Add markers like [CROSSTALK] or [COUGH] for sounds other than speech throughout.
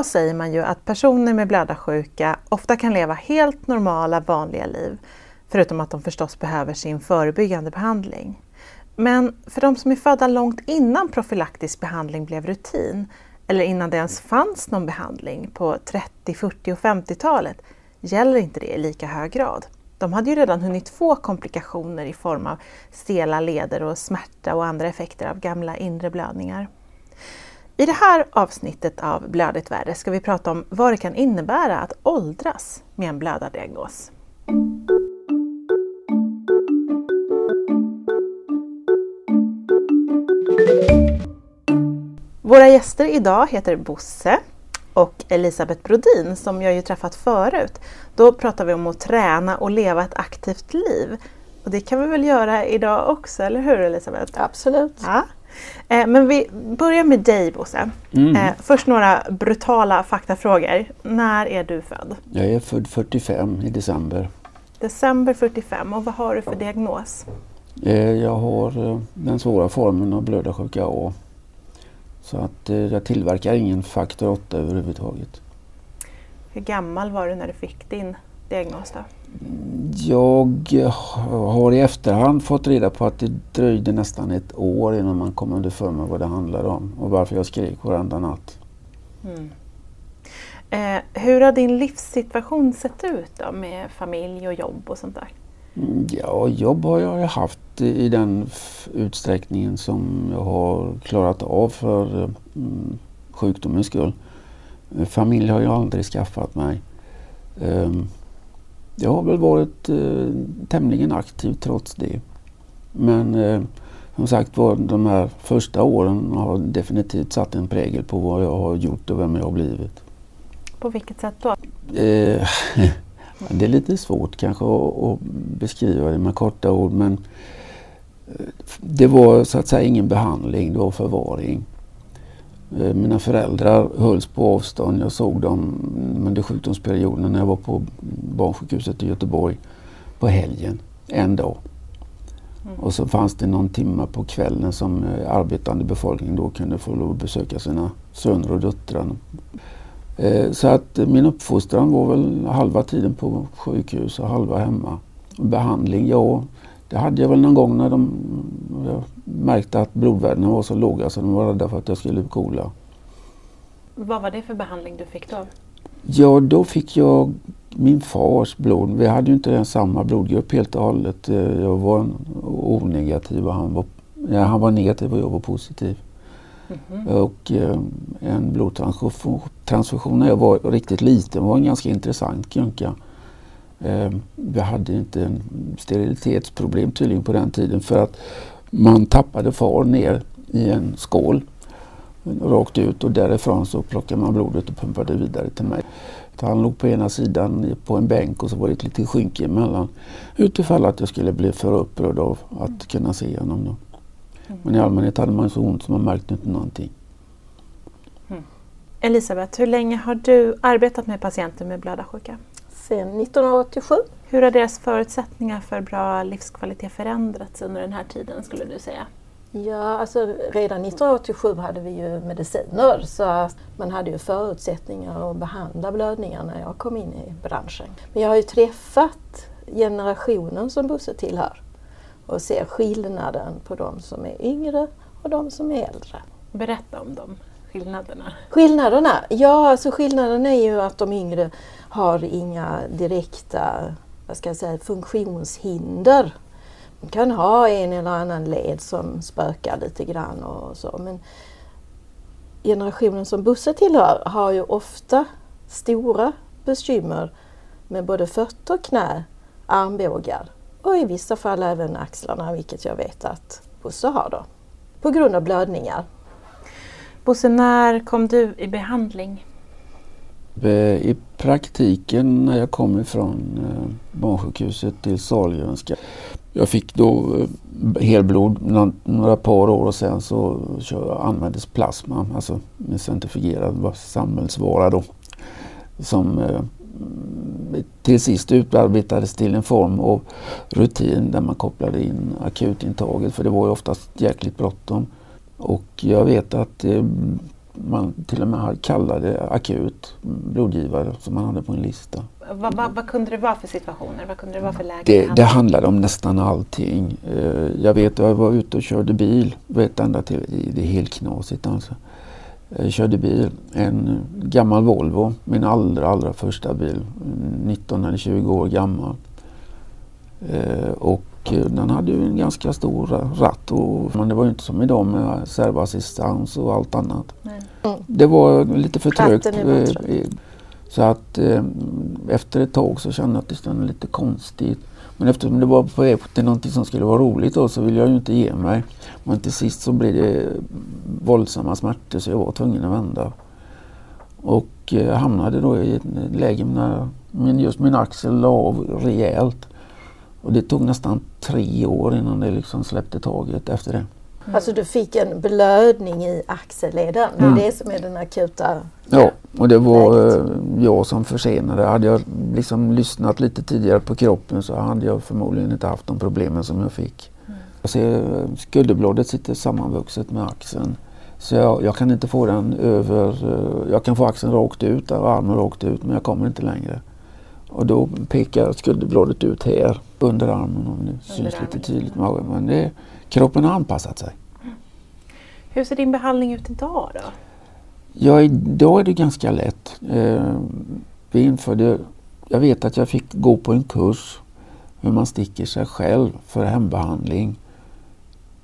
Idag säger man ju att personer med blödarsjuka ofta kan leva helt normala vanliga liv, förutom att de förstås behöver sin förebyggande behandling. Men för de som är födda långt innan profylaktisk behandling blev rutin, eller innan det ens fanns någon behandling på 30, 40 och 50-talet, gäller inte det i lika hög grad. De hade ju redan hunnit få komplikationer i form av stela leder och smärta och andra effekter av gamla inre blödningar. I det här avsnittet av Blödigt värde ska vi prata om vad det kan innebära att åldras med en blödardiagnos. Våra gäster idag heter Bosse och Elisabeth Brodin som jag ju träffat förut. Då pratar vi om att träna och leva ett aktivt liv. Och det kan vi väl göra idag också, eller hur Elisabeth? Absolut. Ja. Eh, men vi börjar med dig Bosse. Mm. Eh, först några brutala faktafrågor. När är du född? Jag är född 45 i december. December 45 och vad har du för diagnos? Eh, Jag har den svåra formen av blödarsjuka A. Så att eh, jag tillverkar ingen faktor 8 överhuvudtaget. Hur gammal var du när du fick din diagnos då? Jag har i efterhand fått reda på att det dröjde nästan ett år innan man kom underfund med vad det handlade om och varför jag skrek varenda natt. Mm. Eh, hur har din livssituation sett ut då med familj och jobb och sånt där? Ja, jobb har jag haft i den utsträckningen som jag har klarat av för mm, sjukdomens skull. Familj har jag aldrig skaffat mig. Ehm, Jag har väl varit eh, tämligen aktiv trots det. Men eh, som sagt var, de här första åren har definitivt satt en prägel på vad jag har gjort och vem jag har blivit. På vilket sätt då? Eh, [LAUGHS] det är lite svårt kanske att, beskriva det med korta ord men eh, det var så att säga ingen behandling, det var förvaring. Eh, Mina föräldrar hölls på avstånd. Jag såg dem under sjukdomsperioden när jag var på barnsjukhuset i Göteborg på helgen, en dag. Och så fanns det någon timme på kvällen som eh, arbetande befolkning då kunde få lov att besöka sina söner och döttrar. Eh, Så att min uppfostran var väl halva tiden på sjukhus och halva hemma. Behandling, ja, det hade jag väl någon gång när de, märkte att blodvärdena var så låga så de var rädda för att jag skulle kola. Vad var det för behandling du fick då? Ja, då fick jag min fars blod. Vi hade ju inte samma blodgrupp helt och hållet. Eh, Jag var O-negativ och han var, ja, han var negativ och jag var positiv. Mhm. Och eh, en blodtransfusion när jag var riktigt liten var en ganska intressant gunka. Eh, vi hade inte en sterilitetsproblem tydligen på den tiden för att man tappade far ner i en skål rakt ut och därifrån så plockade man blodet och pumpade vidare till mig. Han låg på ena sidan på en bänk och så var det ett litet skynke emellan utifall att jag skulle bli för upprörd av att kunna se honom. Då. Men i allmänhet hade man så ont så man märkte inte någonting. Elisabeth, hur länge har du arbetat med patienter med blödarsjuka? Sedan 1987. Hur har deras förutsättningar för bra livskvalitet förändrats under den här tiden skulle du säga? Ja, alltså redan 1987 hade vi ju mediciner så man hade ju förutsättningar att behandla blödningar när jag kom in i branschen. Men jag har ju träffat generationen som Bosse tillhör och ser skillnaden på de som är yngre och de som är äldre. Berätta om de skillnaderna. Skillnaderna? Ja, alltså skillnaden är ju att de yngre har inga direkta vad ska jag säga, funktionshinder. De kan ha en eller annan led som spökar lite grann och så. Men generationen som Bosse tillhör har ju ofta stora bekymmer med både fötter, knä, armbågar och i vissa fall även axlarna, vilket jag vet att Bosse har då. På grund av blödningar. Bosse, när kom du i behandling? Eh, I praktiken när jag kom ifrån eh, barnsjukhuset till Sahlgrenska. Jag fick då eh, helblod nå- några par år och sen så användes plasma, alltså med centrifugerad va- samhällsvara då. Som eh, till sist utarbetades till en form av rutin där man kopplade in akutintaget för det var ju oftast jäkligt bråttom. Och jag vet att eh, man till och med kallade akut blodgivare som man hade på en lista. Vad, vad, vad, kunde det vara för situationer? Vad kunde det vara för lägen? Det, det handlade om nästan allting. Eh, jag vet att jag var ute och körde bil. Vet ända till, det är helt knasigt alltså. Jag körde bil, en gammal Volvo, min allra, allra första bil. 19 eller 20 år gammal. Eh, och den hade ju en ganska stor ratt och, men det var ju inte som idag med servassistans och allt annat. Mm. Det var lite för trögt. Eh, så att eh, efter ett tag så kände jag att det kändes lite konstigt. Men eftersom det var på väg till någonting som skulle vara roligt då, så ville jag ju inte ge mig. Men till sist så blev det våldsamma smärtor så jag var tvungen att vända. Och eh, hamnade då i ett läge när min, just min axel la av rejält. Och det tog nästan tre år innan det liksom släppte taget efter det. Mm. Alltså du fick en blödning i axelleden, det är mm. det som är den akuta Ja, och det var. Eh, jag som försenade. Hade jag liksom lyssnat lite tidigare på kroppen så hade jag förmodligen inte haft de problemen som jag fick. Mm. Jag ser skulderbladet sitter sammanvuxet med axeln. Så jag, jag, kan inte få den över, eh, jag kan få axeln rakt ut och armen rakt ut men jag kommer inte längre. Och då pekar skulderbladet ut här under armen om det under syns armen. lite tydligt. Men det, kroppen har anpassat sig. Hur ser din behandling ut idag då? Ja, idag är det ganska lätt. Eh, vi införde, jag vet att jag fick gå på en kurs hur man sticker sig själv för hembehandling.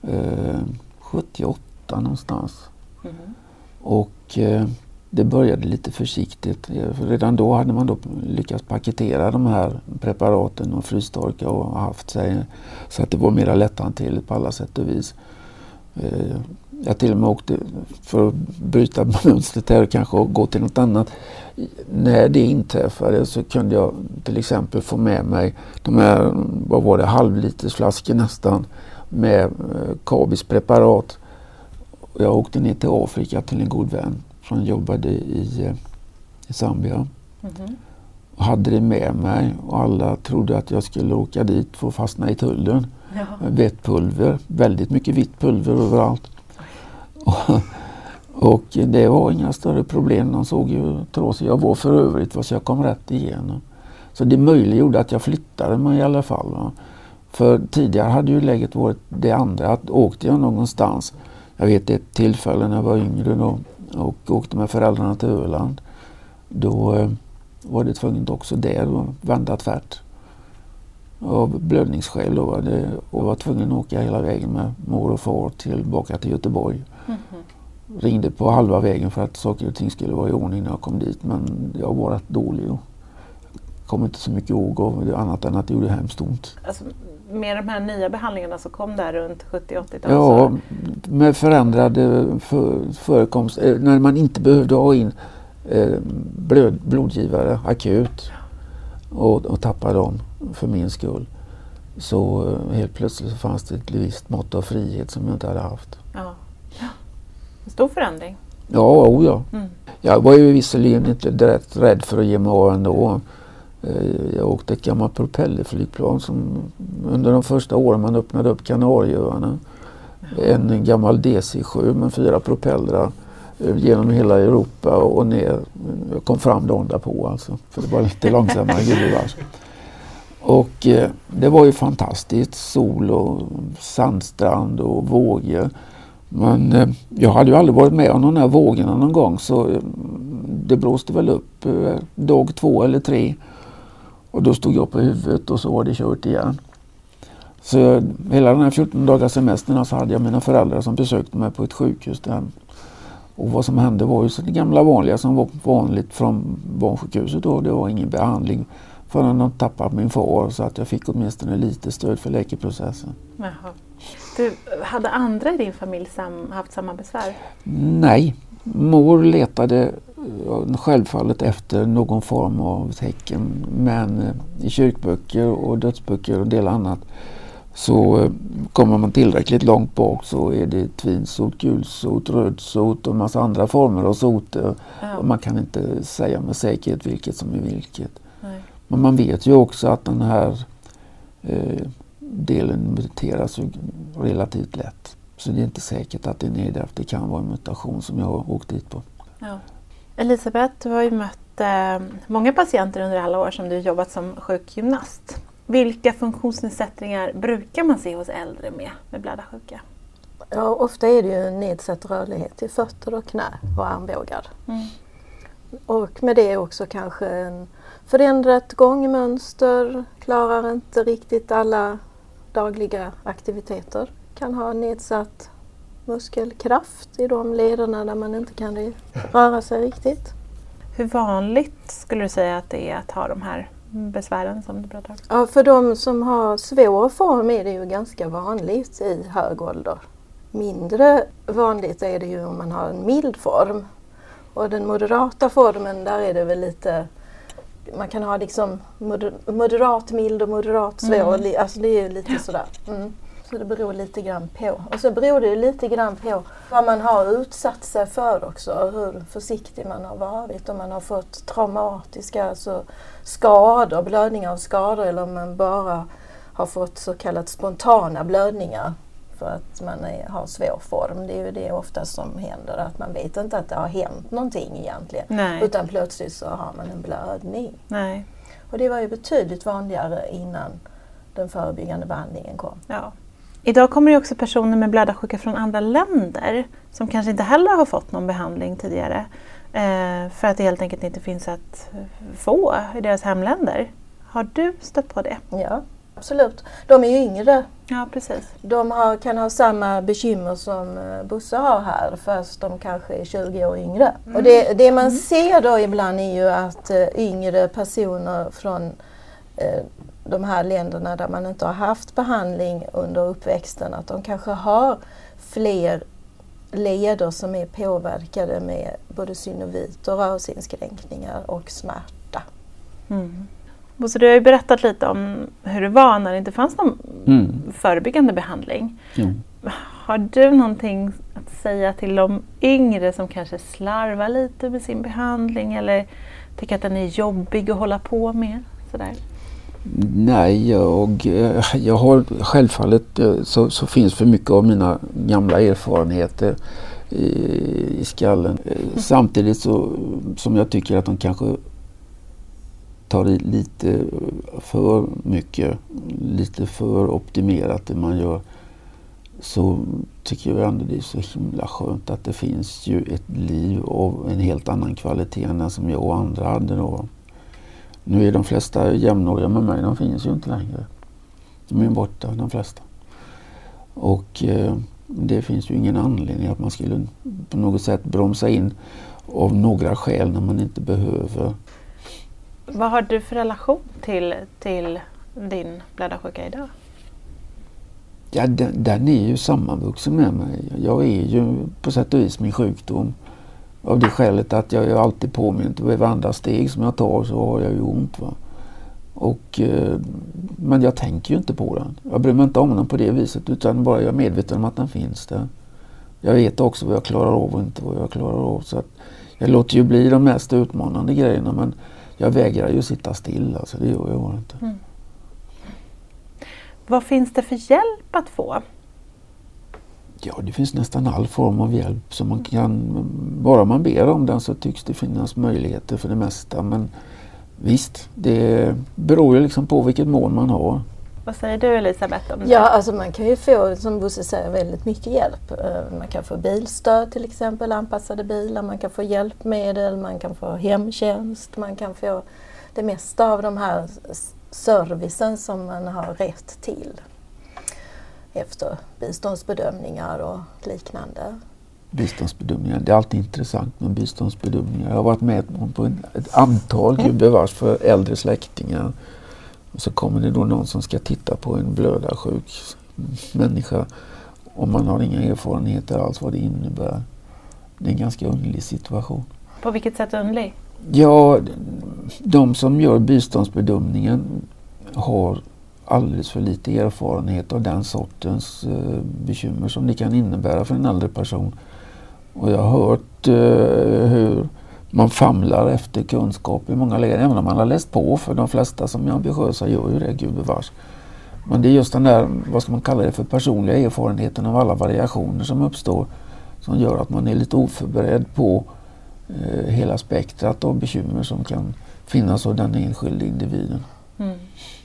Eh, 78 någonstans. Mm. Och eh, det började lite försiktigt. Redan då hade man då lyckats paketera de här preparaten och frystorka och haft sig så att det var mer lätthanterligt på alla sätt och vis. Jag till och med åkte för att bryta [LAUGHS] mönstret här och kanske gå till något annat. När det inträffade så kunde jag till exempel få med mig de här, vad var det, halvlitersflaskor nästan med eh, Kabis preparat. Jag åkte ner till Afrika till en god vän som jobbade i, eh, i Zambia. Mm -hmm. och hade det med mig och alla trodde att jag skulle åka dit för att fastna i tullen. Ja. Vitt pulver, väldigt mycket vitt pulver överallt. [LAUGHS] Och, det var inga större problem. De såg ju trasig jag var för övrigt så jag kom rätt igenom. Så det möjliggjorde att jag flyttade mig i alla fall. Va? För tidigare hade ju läget varit det andra. Att åkte jag någonstans. Jag vet ett tillfälle när jag var yngre då, och åkte med föräldrarna till Öland. Då eh, var det tvunget också där att vända tvärt av blödningsskäl. Då, var det, och var tvungen att åka hela vägen med mor och far tillbaka till Göteborg. Ringde på halva vägen för att saker och ting skulle vara i ordning när jag kom dit men jag var rätt dålig. Och kom inte så mycket ihåg av det annat än att det gjorde hemskt ont. Alltså, med de här nya behandlingarna som kom där runt 70-80-talet? Ja, med förändrade för, förekomst. Eh, när man inte behövde ha in eh, blod, blodgivare akut och, och tappa dem för min skull. Så eh, helt plötsligt fanns det ett visst mått av frihet som jag inte hade haft. En stor förändring. Ja, oh ja. Mm. Jag var ju visserligen inte direkt rädd för att ge mig av ändå. Eh, jag åkte ett gammalt propellerflygplan som under de första åren man öppnade upp Kanarieöarna. En gammal DC-7 med fyra propellrar eh, genom hela Europa och ner. Jag kom fram dagen därpå alltså. För det var lite långsammare [LAUGHS] gubevars. Och eh, det var ju fantastiskt. Sol och sandstrand och vågor. Men eh, jag hade ju aldrig varit med om de här vågorna någon gång så eh, det blåste väl upp eh, dag två eller tre. Och då stod jag på huvudet och så var det kört igen. Så hela den här 14 dagars semestern så hade jag mina föräldrar som besökte mig på ett sjukhus där. Och vad som hände var ju så det gamla vanliga som var vanligt från barnsjukhuset då. Det var ingen behandling förrän de tappade min far så att jag fick åtminstone lite stöd för läkeprocessen. Jaha. Du, hade andra i din familj sam, haft samma besvär? Nej, mor letade eh, självfallet efter någon form av tecken men eh, i kyrkböcker och dödsböcker och en del annat så eh, kommer man tillräckligt långt bak så är det tvinsot, gulsot, rödsot och en massa andra former av sot. Ja. Man kan inte säga med säkerhet vilket som är vilket. Men man vet ju också att den här eh, delen muteras relativt lätt. Så det är inte säkert att det är nedärvt. Det kan vara en mutation som jag har åkt dit på. Ja. Elisabeth, du har ju mött eh, många patienter under alla år som du jobbat som sjukgymnast. Vilka funktionsnedsättningar brukar man se hos äldre med, med blödarsjuka? Ja, ofta är det ju nedsatt rörlighet i fötter och knä och armbågar. Mm. Och med det också kanske en förändrat gångmönster, klarar inte riktigt alla dagliga aktiviteter. Kan ha nedsatt muskelkraft i de lederna där man inte kan röra sig riktigt. Hur vanligt skulle du säga att det är att ha de här besvären som du pratar om? Ja, för de som har svår form är det ju ganska vanligt i hög ålder. Mindre vanligt är det ju om man har en mild form. Och den moderata formen, där är det väl lite man kan ha liksom moderat mild och moderat svår. Mm. Alltså det är lite sådär. Mm. Så det beror lite grann på. Och så beror det lite grann på vad man har utsatt sig för också. Hur försiktig man har varit. Om man har fått traumatiska alltså skador, blödningar av skador eller om man bara har fått så kallat spontana blödningar för att man är, har svår form. Det är ju det oftast som händer, att man vet inte att det har hänt någonting egentligen. Nej. Utan plötsligt så har man en blödning. Nej. Och det var ju betydligt vanligare innan den förebyggande behandlingen kom. Ja. Idag kommer det också personer med blödarsjuka från andra länder som kanske inte heller har fått någon behandling tidigare. Eh, för att det helt enkelt inte finns att få i deras hemländer. Har du stött på det? Ja, absolut. De är ju yngre. Ja, precis. De har, kan ha samma bekymmer som eh, Bosse har här fast de kanske är 20 år yngre. Mm. Och det, det man mm. ser då ibland är ju att eh, yngre personer från eh, de här länderna där man inte har haft behandling under uppväxten, att de kanske har fler leder som är påverkade med både synovit och rörelseinskränkningar och smärta. Mm. Så du har ju berättat lite om hur det var när det inte fanns någon mm. förebyggande behandling. Mm. Har du någonting att säga till de yngre som kanske slarvar lite med sin behandling eller tycker att den är jobbig att hålla på med? Sådär? Nej, jag, eh, jag har självfallet eh, så, så finns för mycket av mina gamla erfarenheter i, i skallen. Mm. Samtidigt så, som jag tycker att de kanske tar i lite för mycket, lite för optimerat det man gör så tycker jag ändå det är så himla skönt att det finns ju ett liv av en helt annan kvalitet än den som jag och andra hade då. Nu är de flesta jämnåriga med mig, de finns ju inte längre. De är borta, de flesta. Och eh, det finns ju ingen anledning att man skulle på något sätt bromsa in av några skäl när man inte behöver. Vad har du för relation till, till din blödarsjuka idag? Ja, den, den är ju sammanvuxen med mig. Jag är ju på sätt och vis min sjukdom. Av det skälet att jag är alltid påmint vid varenda steg som jag tar så har jag ju ont. Va? Och, eh, men jag tänker ju inte på den. Jag bryr mig inte om den på det viset utan bara jag är medveten om att den finns där. Jag vet också vad jag klarar av och inte vad jag klarar av. Så att jag låter ju bli de mest utmanande grejerna men jag vägrar ju sitta still. Alltså, det gör jag inte. Mm. Vad finns det för hjälp att få? Ja, det finns nästan all form av hjälp som man kan. Bara man ber om den så tycks det finnas möjligheter för det mesta. Men visst, det beror ju liksom på vilket mål man har. Vad säger du Elisabeth om det? Ja, alltså man kan ju få, som Bosse säger, väldigt mycket hjälp. Eh, man kan få bilstöd till exempel, anpassade bilar, man kan få hjälpmedel, man kan få hemtjänst, man kan få det mesta av de här servicen som man har rätt till efter biståndsbedömningar och liknande. Biståndsbedömningar, det är alltid intressant med biståndsbedömningar. Jag har varit med på ett antal gubevars för äldre släktingar. Och så kommer det då någon som ska titta på en blödarsjuk människa och man har inga erfarenheter alls vad det innebär. Det är en ganska underlig situation. På vilket sätt underlig? Ja, de som gör biståndsbedömningen har alldeles för lite erfarenhet av den sortens eh, bekymmer som det kan innebära för en äldre person. Och jag har hört eh, hur man famlar efter kunskap i många led, även om man har läst på. För de flesta som är ambitiösa gör ju det, gubevars. Men det är just den där, vad ska man kalla det för, personliga erfarenheten av alla variationer som uppstår som gör att man är lite oförberedd på eh, hela spektrat av bekymmer som kan finnas hos den enskilde individen. Mm.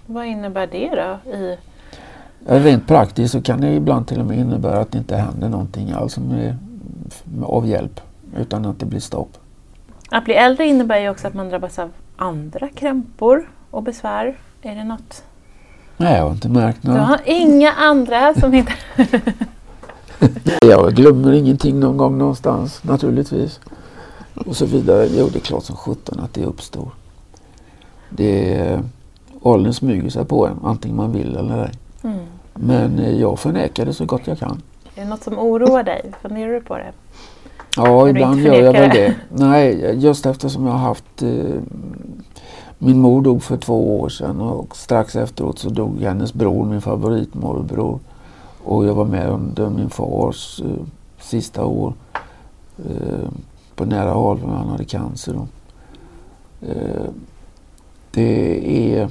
Vad innebär det då? I... Rent praktiskt så kan det ibland till och med innebära att det inte händer någonting alls med, av hjälp utan att det blir stopp. Att bli äldre innebär ju också att man drabbas av andra krämpor och besvär. Är det något? Nej, jag har inte märkt några. Du har inga andra som inte... jag glömmer ingenting någon gång någonstans naturligtvis. Och så vidare. Jo, det är klart som sjutton att det uppstår. Det är, åldern smyger sig på en, antingen man vill eller ej. Mm. Men eh, jag förnekar det så gott jag kan. Är det något som oroar dig? Funderar du på det? Ja, ibland gör jag väl det. Nej, just eftersom jag har haft eh, min mor dog för två år sedan och strax efteråt så dog hennes bror, min favoritmorbror. Och jag var med under min fars eh, sista år eh, på nära håll. Han hade cancer. Då. Eh, det är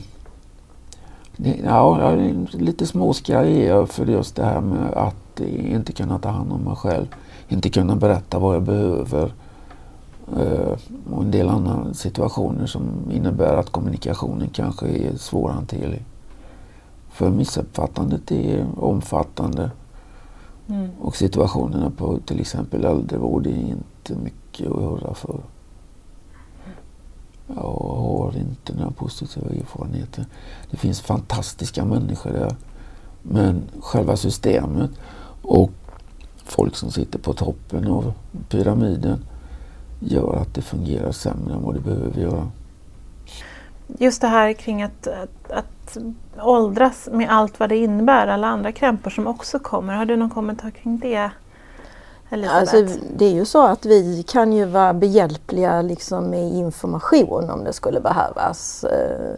ja, lite småskraj är jag för just det här med att inte kunna ta hand om mig själv. Inte kunna berätta vad jag behöver. Eh, och en del andra situationer som innebär att kommunikationen kanske är svårhanterlig. För missuppfattandet är omfattande. Mm. Och situationerna på till exempel äldrevård är inte mycket att höra för. Jag har inte några positiva erfarenheter. Det finns fantastiska människor där. Men själva systemet och folk som sitter på toppen av pyramiden gör att det fungerar sämre än vad det behöver göra. Just det här kring att, att, att åldras med allt vad det innebär, alla andra krämpor som också kommer. Har du någon kommentar kring det? Alltså, det är ju så att vi kan ju vara behjälpliga liksom med information om det skulle behövas. Eh,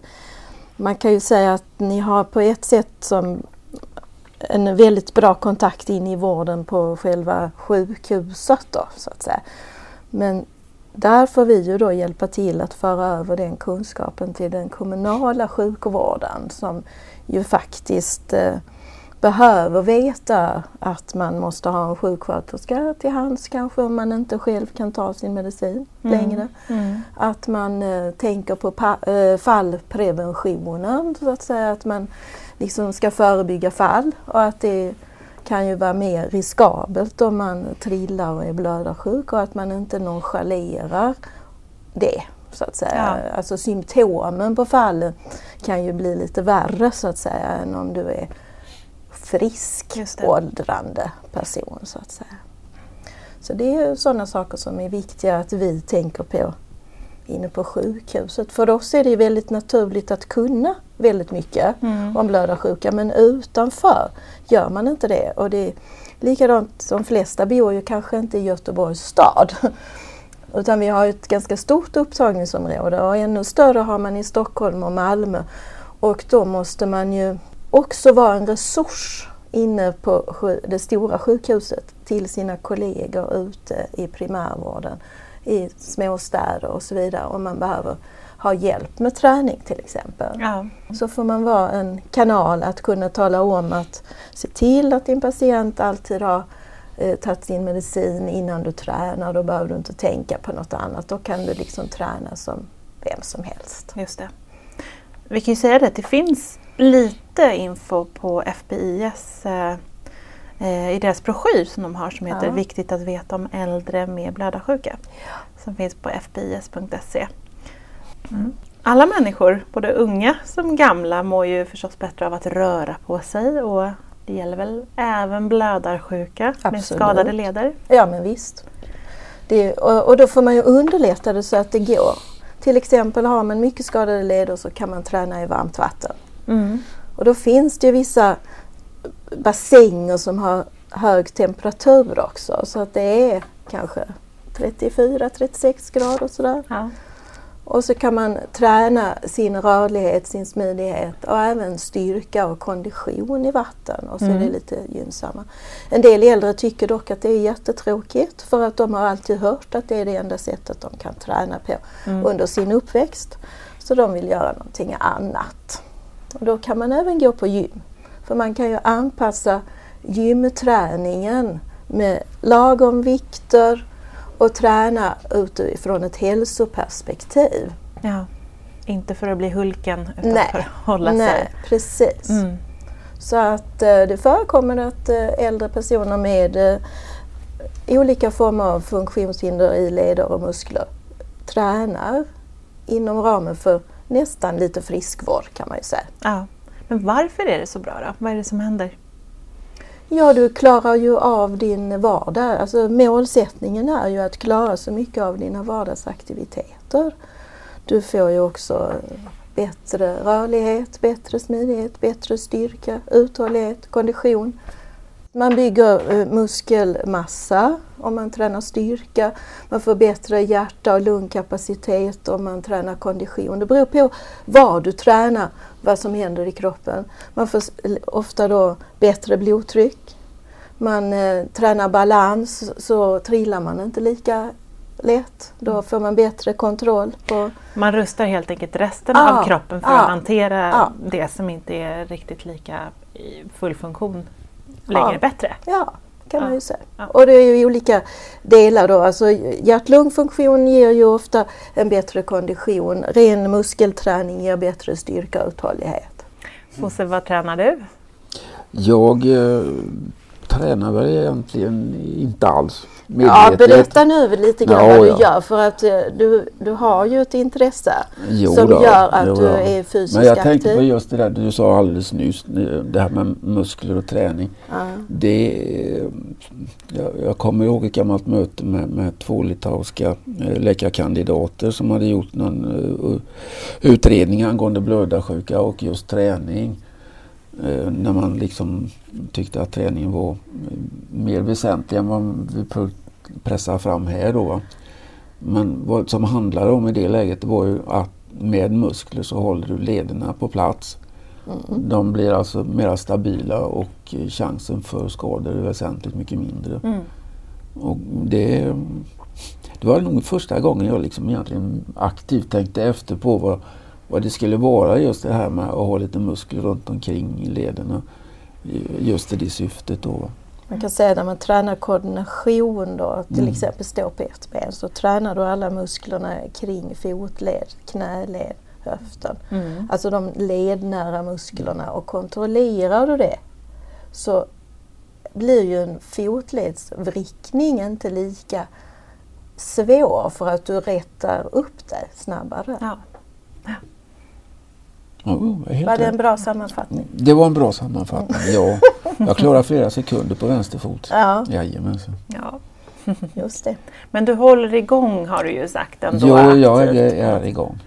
man kan ju säga att ni har på ett sätt som en väldigt bra kontakt in i vården på själva sjukhuset då, så att säga. Men där får vi ju då hjälpa till att föra över den kunskapen till den kommunala sjukvården som ju faktiskt eh, behöver veta att man måste ha en sjuksköterska till hands kanske om man inte själv kan ta sin medicin mm. längre. Mm. Att man eh, tänker på eh, fallpreventionen så att säga, att man liksom ska förebygga fall och att det kan ju vara mer riskabelt om man trillar och är blödarsjuk och att man inte nonchalerar det. Så att säga. Ja. Alltså symptomen på fallen kan ju bli lite värre så att säga än om du är frisk åldrande person så att säga. Så det är sådana saker som är viktiga att vi tänker på inne på sjukhuset. För oss är det väldigt naturligt att kunna väldigt mycket mm. om blödarsjuka men utanför gör man inte det. Och det är likadant, de flesta bor ju kanske inte i Göteborgs stad. [LAUGHS] Utan vi har ett ganska stort upptagningsområde och ännu större har man i Stockholm och Malmö. Och då måste man ju också vara en resurs inne på det stora sjukhuset till sina kollegor ute i primärvården i småstäder och så vidare om man behöver ha hjälp med träning till exempel. Ja. Så får man vara en kanal att kunna tala om att se till att din patient alltid har eh, tagit sin medicin innan du tränar. Då behöver du inte tänka på något annat. Då kan du liksom träna som vem som helst. Just det. Vi kan ju säga det, det finns lite info på FBIS eh, eh, i deras broschyr som de har som heter ja. Viktigt att veta om äldre med blödarsjuka. Ja. Som finns på fbis.se. Mm. Alla människor, både unga som gamla, mår ju förstås bättre av att röra på sig och det gäller väl även blödarsjuka Absolut. med skadade leder? Ja men visst. Det, och, och, då får man ju underlätta det så att det går. Till exempel har man mycket skadade leder så kan man träna i varmt vatten. Mm. Och då finns det ju vissa bassänger som har hög temperatur också så att det är kanske 34-36 grader sådär. Ja. Och så kan man träna sin rörlighet, sin smidighet och även styrka och kondition i vatten och så mm. är det mm. lite gynnsamma. En del äldre tycker dock att det är jättetråkigt för att de har alltid hört att det är det enda sättet de kan träna på mm. under sin uppväxt. Så de vill göra någonting annat. Och då kan man även gå på gym. För man kan ju anpassa gymträningen med lagom vikter och träna utifrån ett hälsoperspektiv. Ja, inte för att bli Hulken utan nej, för att hålla nej, sig. precis. Mm. Så att eh, det förekommer att eh, äldre personer med eh, olika former av funktionshinder i leder och muskler tränar inom ramen för nästan lite friskvård kan man ju säga. Ja. Men varför är det så bra då? Vad är det som händer? Ja, du klarar ju av din vardag. Alltså målsättningen är ju att klara så mycket av dina vardagsaktiviteter. Du får ju också bättre rörlighet, bättre smidighet, bättre styrka, uthållighet, kondition. Man bygger eh, muskelmassa om man tränar styrka. Man får bättre hjärta och lungkapacitet om man tränar kondition. Det beror på vad du tränar, vad som händer i kroppen. Man får ofta då bättre blodtryck. Man eh, tränar balans så trillar man inte lika lätt. Då mm. får man bättre kontroll. på... Man rustar helt enkelt resten ah, av kroppen för ah, att hantera ah. det som inte är riktigt lika i full funktion längre bättre. Ja, kan man ju säga. Och det är ju olika delar då. Alltså hjärt-lungfunktion ger ju ofta en bättre kondition. Ren muskelträning ger bättre styrka och uthållighet. Bosse, vad tränar du? Jag eh, tränar väl egentligen inte alls medvetet. Ja, berätta nu lite grann ja, vad du ja. gör för att eh, du, du har ju ett intresse jo som då, gör att jo du är fysiskt aktiv. Men jag aktiv. tänkte på just det där du sa alldeles nyss, det här med muskler och träning. Det, jag, jag kommer ihåg ett gammalt möte med, med två litauiska eh, läkarkandidater som hade gjort någon uh, utredning angående blödarsjuka och just träning. När man liksom tyckte att träningen var mer väsentlig än vad vi pressa fram här då. Men vad som handlade om i det läget var ju att med muskler så håller du lederna på plats. Mm. De blir alltså mera stabila och chansen för skador är väsentligt mycket mindre. Mm. Och det, det var nog första gången jag liksom egentligen aktivt tänkte efter på vad, vad det skulle vara just det här med att ha lite muskler runt omkring lederna. Just i det syftet då. Man kan säga när man tränar koordination då, till mm. exempel stå på ett ben, så tränar du alla musklerna kring fotled, knäled, höften. Mm. Alltså de lednära musklerna och kontrollerar du det så blir ju en fotledsvrickning inte lika svår för att du rättar upp det snabbare. Ja. Ja. Oh, var det en bra sammanfattning? Det var en bra sammanfattning, ja. Jag klarar flera sekunder på vänster fot. Ja. Jajamensan. Ja. Just det. Men du håller igång har du ju sagt ändå. Ja, jag är, är igång.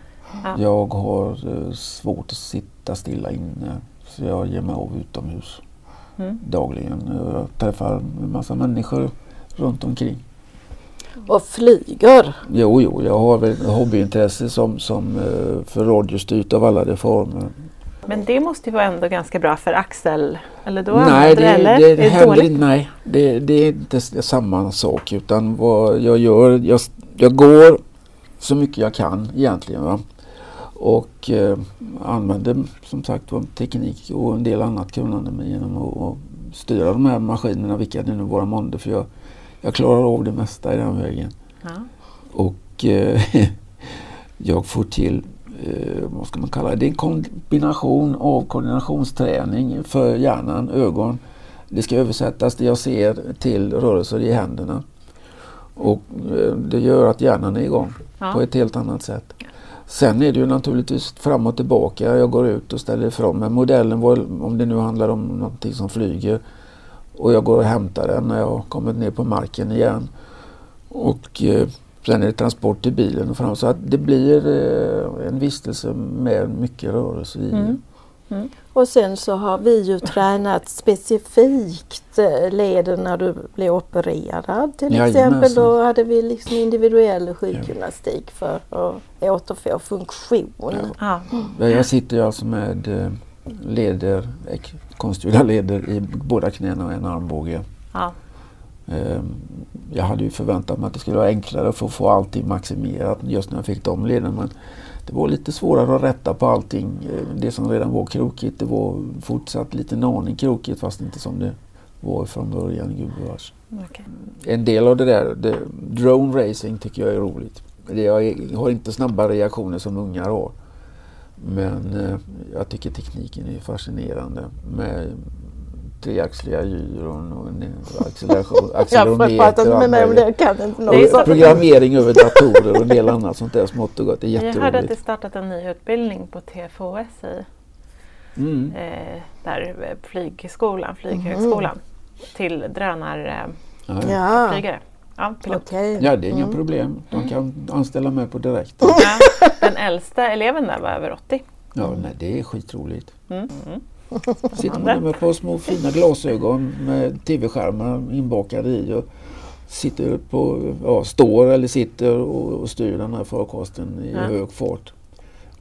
Ja. Jag har eh, svårt att sitta stilla inne så jag ger mig av utomhus mm. dagligen. Jag träffar en massa människor runt omkring. Och flyger? Jo, jo, jag har väl hobbyintresse som, som eh, för radiostyrt av alla de former. Men det måste ju vara ändå ganska bra för Axel? Eller då nej, det, eller? det, det händer inte, nej det, det, är inte samma sak utan vad jag gör, jag, jag går så mycket jag kan egentligen. Va? Och eh, använder som sagt teknik och en del annat kunnande genom att, att styra de här maskinerna, vilka det nu vara månde. För jag, jag klarar av det mesta i den vägen. Ja. Och eh, [LAUGHS] jag får till, eh, vad ska man kalla det, det är en kombination av koordinationsträning för hjärnan, ögon. Det ska översättas det jag ser till rörelser i händerna. Och eh, det gör att hjärnan är igång ja. på ett helt annat sätt. Sen är det ju naturligtvis fram och tillbaka. Jag går ut och ställer ifrån mig modellen, om det nu handlar om någonting som flyger och jag går och hämtar den när jag har kommit ner på marken igen. Och eh, sen är det transport till bilen och fram. Så att det blir eh, en vistelse med mycket rörelse i. Mm. Mm. Och sen så har vi ju tränat specifikt eh, leden när du blev opererad till Jajamensan. exempel. Då hade vi liksom individuell sjukgymnastik för att återfå funktion. Ja. Ja, Jag sitter ju alltså med eh, leder, konstgjorda leder i båda knäna och en armbåge. Ja. Ehm, Jag hade ju förväntat mig att det skulle vara enklare för att få allting maximerat just när jag fick de leden. Men det var lite svårare att rätta på allting. Eh, Det som redan var krokigt, det var fortsatt lite en aning krokigt fast inte som det var från början, gubevars. okej. En del av det där, det, drone racing tycker jag är roligt. Jag har inte snabba reaktioner som ungar har. Men eh, jag tycker tekniken är fascinerande med treaxliga gyron och en acceleration, [LAUGHS] accelerometer och med och programmering över datorer och en del annat sånt där smått och gott. Det är Jag hörde att det jätteroligt. startat en ny utbildning på TFOS i Mm. eh, där eh, flygskolan, flyghögskolan till drönarflygare. Ja, ja. Ja, flygare. Ja, det är inga Mm. problem. De kan anställa mig på direkt. Ja, den äldsta eleven där var över 80. Ja, nej, det är skitroligt. Mm. Mm. Sitter man med ett par små fina glasögon med tv-skärmar inbakade i och sitter på, ja, står eller sitter och, och styr den här farkosten i Ja. hög fart.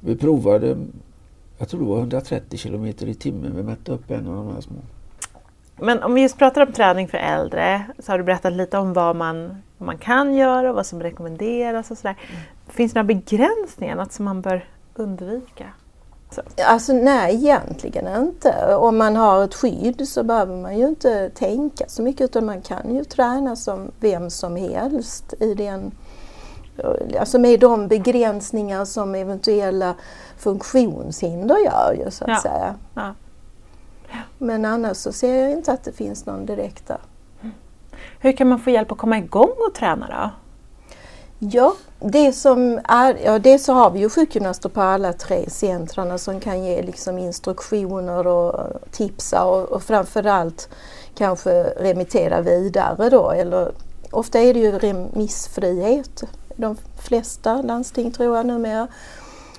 Vi provade, jag tror det var 130 kilometer i timmen. Vi mätte upp en av de här små. Men om vi just pratar om träning för äldre så har du berättat lite om vad man, vad man kan göra och vad som rekommenderas och sådär. Finns det några begränsningar, något som man bör undvika? Alltså nej, egentligen inte. Om man har ett skydd så behöver man ju inte tänka så mycket utan man kan ju träna som vem som helst i den Alltså med de begränsningar som eventuella funktionshinder gör ju så att Ja. säga. Ja. Men annars så ser jag inte att det finns någon direkta Hur kan man få hjälp att komma igång och träna då? Ja, det som är, ja, det så har vi ju sjukgymnaster på alla tre centrarna som kan ge liksom instruktioner och tipsa och, och framförallt kanske remittera vidare då. Eller, ofta är det ju remissfrihet de flesta landsting tror jag numera.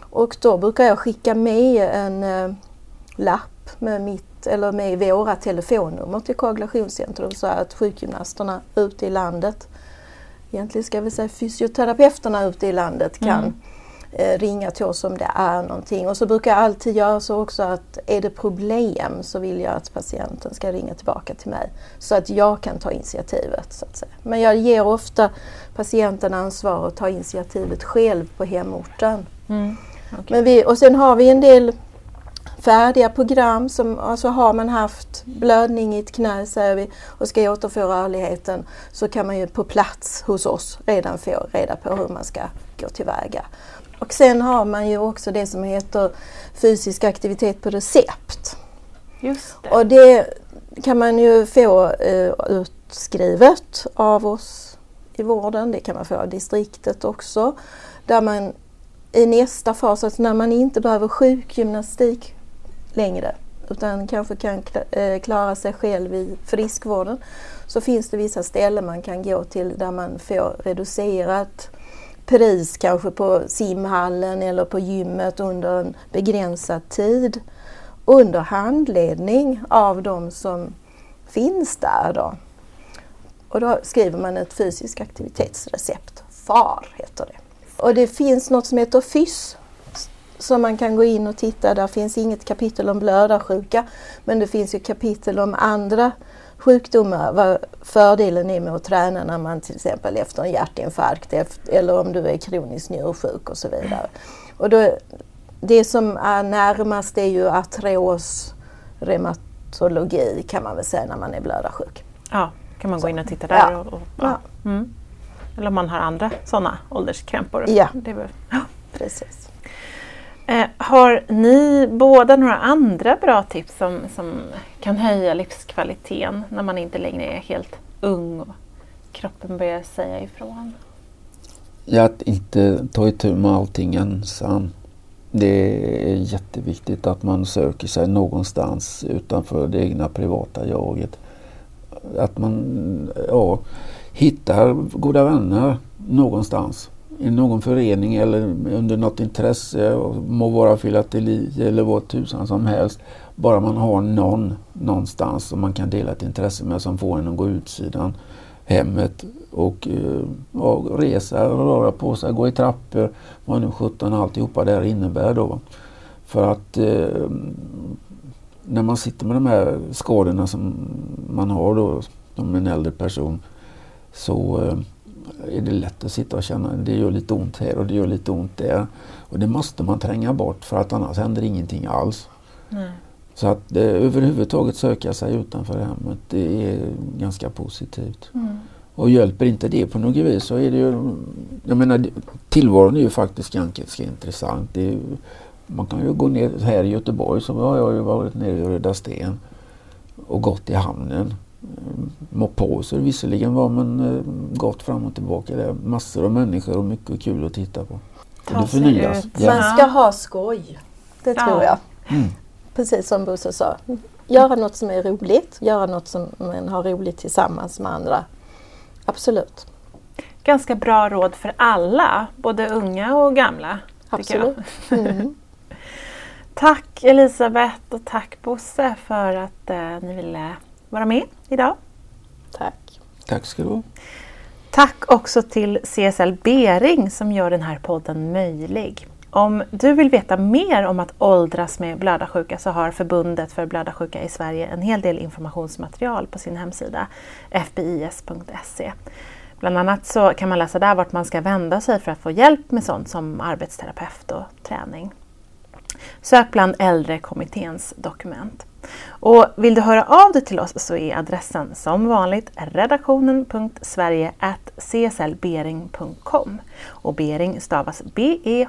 Och då brukar jag skicka med en eh, lapp med mitt eller med våra telefonnummer till koagulationscentrum så att sjukgymnasterna ute i landet egentligen ska vi säga fysioterapeuterna ute i landet kan Mm. eh, ringa till oss om det är någonting. Och så brukar jag alltid göra så också att är det problem så vill jag att patienten ska ringa tillbaka till mig så att jag kan ta initiativet. Så att säga. Men jag ger ofta patienten ansvar att ta initiativet själv på hemorten. Mm. Men vi, och sen har vi en del färdiga program som alltså har man haft blödning i ett knä säger vi och ska återfå rörligheten så kan man ju på plats hos oss redan få reda på hur man ska gå tillväga. Och sen har man ju också det som heter fysisk aktivitet på recept. Just det. Och det kan man ju få eh, utskrivet av oss i vården. Det kan man få av distriktet också. Där man i nästa fas, alltså när man inte behöver sjukgymnastik längre utan kanske kan eh, klara sig själv i friskvården så finns det vissa ställen man kan gå till där man får reducerat pris kanske på simhallen eller på gymmet under en begränsad tid under handledning av de som finns där. Då. Och då skriver man ett fysiskt aktivitetsrecept. FAR heter det. Och det finns något som heter FYSS som man kan gå in och titta. Där finns inget kapitel om blödarsjuka men det finns ju kapitel om andra sjukdomar. Vad fördelen är med att träna när man till exempel efter en hjärtinfarkt eller om du är kroniskt njursjuk och så vidare. Och då, det som är närmast är ju artros, reumatologi kan man väl säga när man är blödarsjuk. Ja, kan man gå in och titta där. Ja. Och, och, Ja. Mm. Eller om man har andra sådana ålderskrämpor. Ja. Det är väl, ja. Precis. Eh, har ni båda några andra bra tips som, som kan höja livskvaliteten när man inte längre är helt ung och kroppen börjar säga ifrån? Ja, att inte ta itu med allting ensam. Det är jätteviktigt att man söker sig någonstans utanför det egna privata jaget. Att man ja, hittar goda vänner någonstans i någon förening eller under något intresse, må vara filateli eller vad tusan som helst. Bara man har någon någonstans som man kan dela ett intresse med som får en att gå utsidan hemmet och eh, ja, resa, röra på sig, gå i trappor, vad nu sjutton alltihopa det här innebär då. För att eh, när man sitter med de här skadorna som man har då som en äldre person så eh, är det lätt att sitta och känna att det gör lite ont här och det gör lite ont där. Och det måste man tränga bort för att annars händer ingenting alls. Nej. Så att eh, överhuvudtaget söka sig utanför hemmet det är ganska positivt. Mm. Och hjälper inte det på något vis så är det ju, jag menar tillvaron är ju faktiskt ganska intressant. Det är, man kan ju gå ner här i Göteborg så har jag ju varit nere i Röda Sten och gått i hamnen. Mått på sig visserligen var men eh, gått fram och tillbaka. Det är massor av människor och mycket kul att titta på. Och det förnyas. Ja. Man ska ha skoj. Det tror jag. Mm. Precis som Bosse sa. Göra något som är roligt, göra något som man har roligt tillsammans med andra. Absolut. Ganska bra råd för alla, både unga och gamla. Absolut. Mm. [LAUGHS] tack Elisabeth och tack Bosse för att eh, ni ville vara med idag. Tack. Tack ska du ha. Tack också till CSL Bering som gör den här podden möjlig. Om du vill veta mer om att åldras med blödarsjuka så har Förbundet för blödarsjuka i Sverige en hel del informationsmaterial på sin hemsida fbis.se. Bland annat så kan man läsa där vart man ska vända sig för att få hjälp med sånt som arbetsterapeut och träning. Sök bland Äldrekommitténs dokument. Och vill du höra av dig till oss så är adressen som vanligt redaktionen.sverige.cslbering.com och Bering stavas B-E-H-R-I-N-G.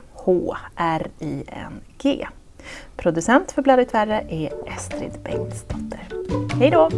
Producent för Blödigt värre är Estrid Bengtsdotter. Hej då!